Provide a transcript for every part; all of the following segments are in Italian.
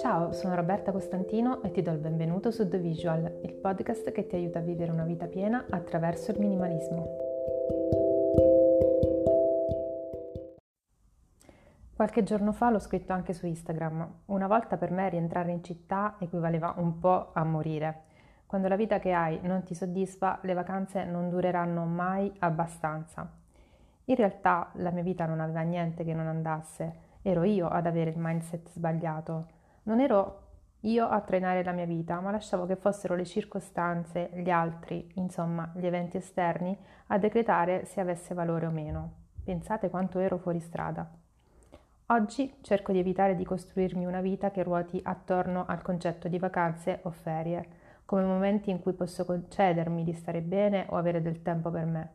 Ciao, sono Roberta Costantino e ti do il benvenuto su The Visual, il podcast che ti aiuta a vivere una vita piena attraverso il minimalismo. Qualche giorno fa l'ho scritto anche su Instagram. Una volta per me rientrare in città equivaleva un po' a morire. Quando la vita che hai non ti soddisfa, le vacanze non dureranno mai abbastanza. In realtà la mia vita non aveva niente che non andasse, ero io ad avere il mindset sbagliato non ero io a trainare la mia vita, ma lasciavo che fossero le circostanze, gli altri, insomma gli eventi esterni, a decretare se avesse valore o meno. Pensate quanto ero fuori strada. Oggi cerco di evitare di costruirmi una vita che ruoti attorno al concetto di vacanze o ferie, come momenti in cui posso concedermi di stare bene o avere del tempo per me.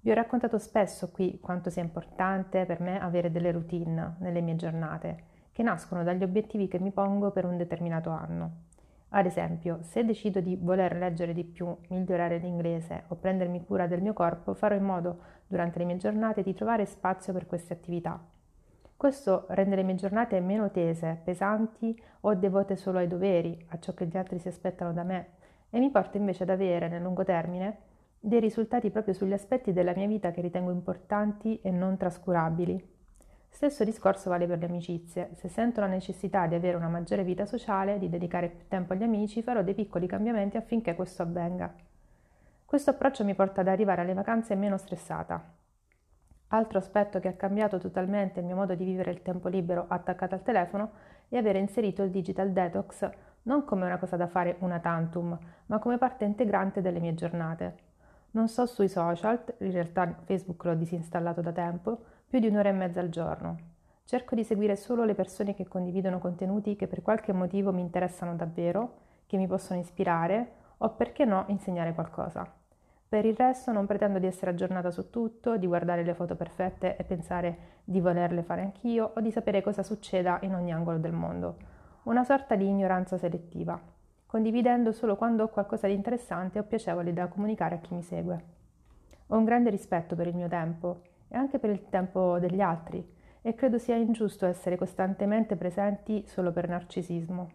Vi ho raccontato spesso qui quanto sia importante per me avere delle routine nelle mie giornate che nascono dagli obiettivi che mi pongo per un determinato anno. Ad esempio, se decido di voler leggere di più, migliorare l'inglese o prendermi cura del mio corpo, farò in modo, durante le mie giornate, di trovare spazio per queste attività. Questo rende le mie giornate meno tese, pesanti o devote solo ai doveri, a ciò che gli altri si aspettano da me, e mi porta invece ad avere, nel lungo termine, dei risultati proprio sugli aspetti della mia vita che ritengo importanti e non trascurabili. Stesso discorso vale per le amicizie. Se sento la necessità di avere una maggiore vita sociale, di dedicare più tempo agli amici, farò dei piccoli cambiamenti affinché questo avvenga. Questo approccio mi porta ad arrivare alle vacanze meno stressata. Altro aspetto che ha cambiato totalmente il mio modo di vivere il tempo libero attaccato al telefono è avere inserito il digital detox non come una cosa da fare una tantum, ma come parte integrante delle mie giornate. Non so sui social, in realtà Facebook l'ho disinstallato da tempo, più di un'ora e mezza al giorno. Cerco di seguire solo le persone che condividono contenuti che per qualche motivo mi interessano davvero, che mi possono ispirare o perché no insegnare qualcosa. Per il resto non pretendo di essere aggiornata su tutto, di guardare le foto perfette e pensare di volerle fare anch'io o di sapere cosa succeda in ogni angolo del mondo. Una sorta di ignoranza selettiva, condividendo solo quando ho qualcosa di interessante o piacevole da comunicare a chi mi segue. Ho un grande rispetto per il mio tempo e anche per il tempo degli altri e credo sia ingiusto essere costantemente presenti solo per narcisismo.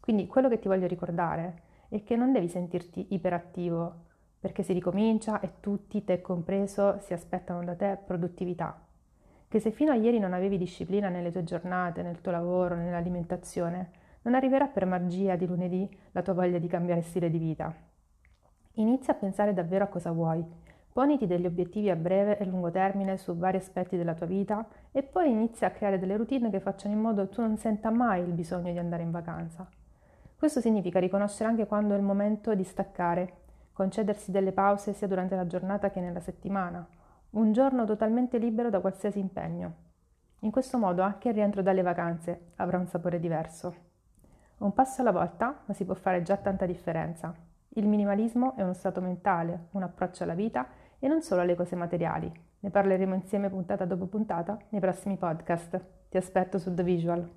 Quindi quello che ti voglio ricordare è che non devi sentirti iperattivo, perché si ricomincia e tutti, te compreso, si aspettano da te produttività. Che se fino a ieri non avevi disciplina nelle tue giornate, nel tuo lavoro, nell'alimentazione, non arriverà per magia di lunedì la tua voglia di cambiare stile di vita. Inizia a pensare davvero a cosa vuoi Poniti degli obiettivi a breve e lungo termine su vari aspetti della tua vita e poi inizia a creare delle routine che facciano in modo tu non senta mai il bisogno di andare in vacanza. Questo significa riconoscere anche quando è il momento di staccare, concedersi delle pause sia durante la giornata che nella settimana, un giorno totalmente libero da qualsiasi impegno. In questo modo anche il rientro dalle vacanze avrà un sapore diverso. Un passo alla volta, ma si può fare già tanta differenza. Il minimalismo è uno stato mentale, un approccio alla vita e non solo alle cose materiali. Ne parleremo insieme puntata dopo puntata nei prossimi podcast. Ti aspetto su The Visual.